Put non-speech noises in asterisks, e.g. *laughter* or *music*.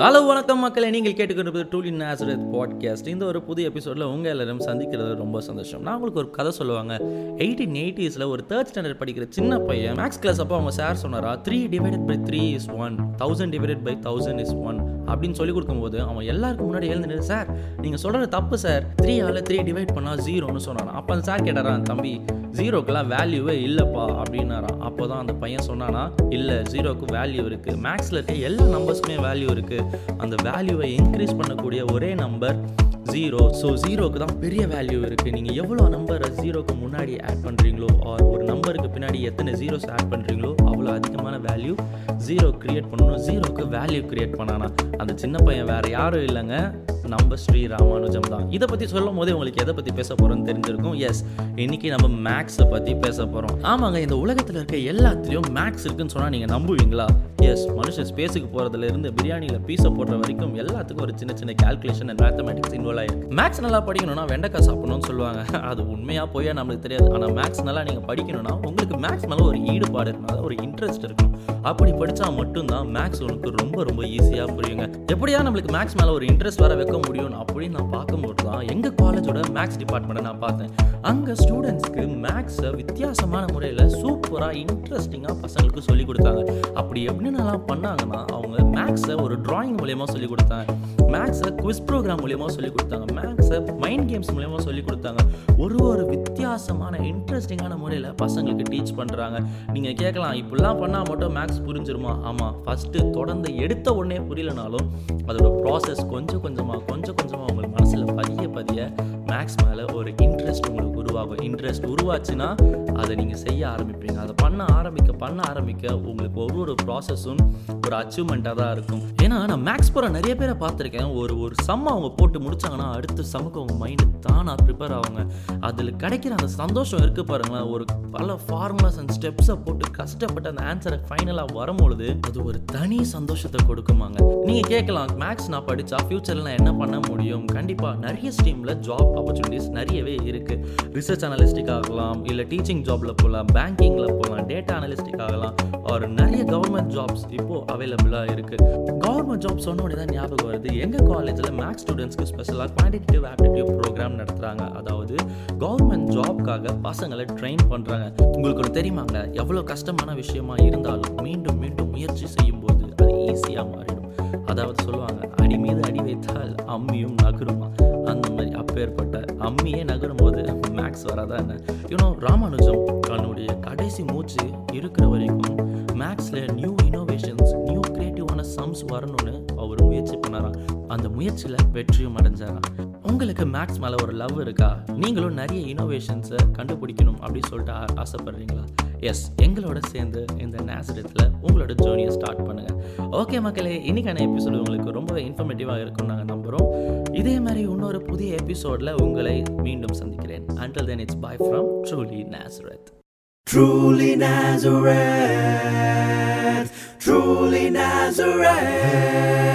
Hello வணக்கம் மக்களை. நீங்கள் கேட்டுக்கொண்டிருப்பது டூலி நேசரத் பாட்காஸ்ட் இந்த ஒரு புது எபிசோடில் உங்கள் எல்லாரும் சந்திக்கிறது ரொம்ப சந்தோஷம். நான் உங்களுக்கு ஒரு கதை சொல்லுவாங்க. எயிட்டீன் எயிட்டிஸில் ஒரு தேர்ட் ஸ்டாண்டர்ட் படிக்கிற சின்ன பையன் மேக்ஸ் கிளாஸ் அப்போ அவங்க சார் சொன்னாரா three divided by three is one thousand divided by thousand is one அப்படின்னு சொல்லி கொடுக்கும்போது அவன் எல்லாருக்கும் முன்னாடி எழுந்து சார் நீங்கள் சொல்கிறது தப்பு sir three all three divide பண்ணால் ஜீரோன்னு சொன்னான் அப்போ அந்த சார் கேட்டாரான் தம்பி ஜீரோக்கெல்லாம் வேல்யூவே இல்லைப்பா அப்படின்னாரான் அப்போ தான் அந்த பையன் சொன்னானா இல்லை ஜீரோக்கு வேல்யூ இருக்குது மேக்ஸில் இருக்க எல்லா நம்பர்ஸுமே வேல்யூ இருக்குது அந்த வேல்யூவை இன்க்ரீஸ் பண்ணக்கூடிய ஒரே நம்பர் ஜீரோ ஸோ ஜீரோக்கு தான் பெரிய வேல்யூ இருக்குது நீங்கள் எவ்வளோ நம்பரை ஜீரோக்கு முன்னாடி ஆட் பண்ணுறீங்களோ ஆர் ஒரு நம்பருக்கு பின்னாடி எத்தனை ஜீரோஸ் ஆட் பண்ணுறீங்களோ அவ்வளோ அதிகமான வேல்யூ ஜீரோ க்ரியேட் பண்ணணும். ஜீரோக்கு வேல்யூ கிரியேட் பண்ணானா. அந்த சின்ன பையன் வேறு யாரும் இல்லைங்க. நம்ம ஸ்ரீ ராமானுஜம் தான். இதை பற்றி சொல்லும் போதே உங்களுக்கு எதை பற்றி பேச போகிறோம்னு தெரிஞ்சிருக்கும்? எஸ் இன்னைக்கு நம்ம மேக்ஸை பற்றி பேச போகிறோம் ஆமாங்க இந்த உலகத்தில் இருக்க எல்லாத்துலேயும் மேக்ஸ் இருக்குன்னு சொன்னால் நீங்கள் நம்புவீங்களா? எஸ் மனுஷன் ஸ்பேஸுக்கு போகிறதுலேருந்து பிரியாணியில் பீஸை போடுற வரைக்கும் எல்லாத்துக்கும் ஒரு சின்ன சின்ன கால்குலேஷன் அண்ட் மேத்தமெட்டிக்ஸ் இன்வால்வ் ஆகிருக்கு மேக்ஸ் நல்லா படிக்கணும்னா வெண்டைக்காய் சாப்பிடணும்னு சொல்லுவாங்க. *laughs* அது உண்மையாக போயா நம்மளுக்கு தெரியாது. ஆனால் மேக்ஸ் நல்லா நீங்கள் படிக்கணும்னா உங்களுக்கு மேக்ஸ் மேலே ஒரு ஈடுபாடு இருக்கணும் ஒரு இன்ட்ரெஸ்ட் இருக்கும் அப்படி படித்தா மட்டும்தான் மேக்ஸ் உனக்கு ரொம்ப ரொம்ப ஈஸியாக புரியுங்க. எப்படியா நம்மளுக்கு மேக்ஸ் மேலே ஒரு இன்ட்ரெஸ்ட் வர வைக்க முடியும் அப்படின்னு நான் பார்க்கும்போது தான் எங்கள் காலேஜோட மேக்ஸ் டிபார்ட்மெண்ட்டை நான் பார்த்தேன். அங்கே ஸ்டூடெண்ட்ஸ்க்கு மேக்ஸை வித்தியாசமான முறையில் சூப்பராக இன்ட்ரெஸ்டிங்காக பசங்களுக்கு சொல்லி கொடுத்தாங்க. அப்படி எப்படின்னலாம் பண்ணாங்கன்னா அவங்க மேக்ஸை ஒரு டிராயிங் மூலயமா சொல்லிக் கொடுத்தாங்க. மேக்ஸை குவிஸ் ப்ரோக்ராம் மூலயமா சொல்லிக் கொடுத்தாங்க. மேக்ஸை மைண்ட் கேம்ஸ் மூலயமா சொல்லிக் கொடுத்தாங்க. ஒரு ஒரு வித்தியாசமான இன்ட்ரெஸ்டிங்கான முறையில் பசங்களுக்கு டீச் பண்ணுறாங்க நீங்கள் கேட்கலாம் இப்படிலாம் பண்ணால் மட்டும் மேக்ஸ் புரிஞ்சிருமா? ஆமாம் ஃபஸ்ட்டு தொடர்ந்து எடுத்த உடனே புரியலனாலும் அதோட ப்ராசஸ் கொஞ்சம் கொஞ்சமாக கொஞ்சம் கொஞ்சமாக உங்களுக்கு மனசில் பதிய பதிய மேக்ஸ் மேலே ஒரு இன்ட்ரெஸ்ட் உங்களுக்கு உருவாகும் இன்ட்ரெஸ்ட் உருவாச்சுன்னா அதை நீங்கள் செய்ய ஆரம்பிப்பீங்க. அதை பண்ண ஆரம்பிக்க பண்ண ஆரம்பிக்க உங்களுக்கு ஒரு ஒரு ப்ராசஸும் ஒரு அச்சீவ்மெண்ட்டாக தான் இருக்கும். ஏன்னா நான் மேக்ஸ் போகிற நிறைய பேரை பார்த்துருக்கேன். ஒரு ஒரு சம் அவங்க போட்டு முடிச்சாங்கன்னா அடுத்த சம்முக்கு அவங்க மைண்டு தானாக ப்ரிப்பேர் ஆகுங்க அதில் கிடைக்கிற அந்த சந்தோஷம் இருக்குது பாருங்களேன். ஒரு பல ஃபார்முலாஸ் அண்ட் ஸ்டெப்ஸை போட்டு கஷ்டப்பட்டு அந்த ஆன்சரை ஃபைனலாக வரும்பொழுது அது ஒரு தனி சந்தோஷத்தை கொடுக்குமாங்க. நீங்கள் கேட்கலாம் மேக்ஸ் நான் படித்தா ஃப்யூச்சரில் நான் என்ன பண்ண முடியும்? கண்டிப்பாக நிறைய ஸ்ட்ரீமில் ஜாப் ஆப்பர்ச்சுனிட்டிஸ் நிறையவே இருக்குது ரிசர்ச் அனலிஸ்டிக் ஆகலாம் இல்லை டீச்சிங் ஜாபில் போகலாம் பேங்கிங்கில் போகலாம் டேட்டா அனலிஸ்டிக் ஆகலாம் ஒரு நிறைய கவர்மெண்ட் ஜாப்ஸ் இப்போது அவைலபிளாக இருக்குது கவர்மெண்ட் ஜாப் சொன்ன உடனே தான் ஞாபகம் வருது. எங்கள் காலேஜில் மேக்ஸ் ஸ்டூடெண்ட்ஸ்க்கு ஸ்பெஷலாக குவான்டிடேட்டிவ் ஆப்டிடியூட் ப்ரோக்ராம் நடத்துகிறாங்க அதாவது கவர்மெண்ட் ஜாப்க்காக பசங்களை ட்ரெயின் பண்ணுறாங்க உங்களுக்கு ஒரு தெரியுமாங்க எவ்வளோ கஷ்டமான விஷயமா இருந்தாலும் மீண்டும் மீண்டும் முயற்சி செய்யும்போது அது ஈஸியாக மாறிடும். அதாவது சொல்லுவாங்க அடி மீது அடி வைத்தால் அம்மியும் நகருமா? அந்த மாதிரி அப்பேற்பட்ட அம்மியே நகரும் போது மேக்ஸ் வராதா என்ன? யூனோ ராமானுஜம் தன்னுடைய கடைசி மூச்சு இருக்கிற வரைக்கும் மேக்ஸில் நியூ இனோவேஷன்ஸ் நியூ கிரியேட்டிவான சம்ஸ் வரணும்னு அவர் முயற்சி பண்ணாராம். அந்த முயற்சியில் வெற்றியும் அடைஞ்சாராம். உங்களுக்கு மேக்ஸ் மேலே ஒரு லவ் இருக்கா? நீங்களும் நிறைய இனோவேஷன்ஸை கண்டுபிடிக்கணும் அப்படின்னு சொல்லிட்டு ஆசைப்படுறீங்களா? எஸ் எங்களோட சேர்ந்து இந்த நேசரத்தில் உங்களோட ஜேர்னியை ஸ்டார்ட் பண்ணுங்கள் ஓகே மக்களே இன்றைக்கான எபிசோடு உங்களுக்கு ரொம்பவே இன்ஃபர்மேட்டிவாக இருக்கும் நாங்கள் நம்புகிறோம் இதே மாதிரி இன்னொரு புதிய எபிசோடில் உங்களை மீண்டும் சந்திக்கிறேன். Until then it's bye from truly Nazareth Truly Nazareth, truly Nazareth.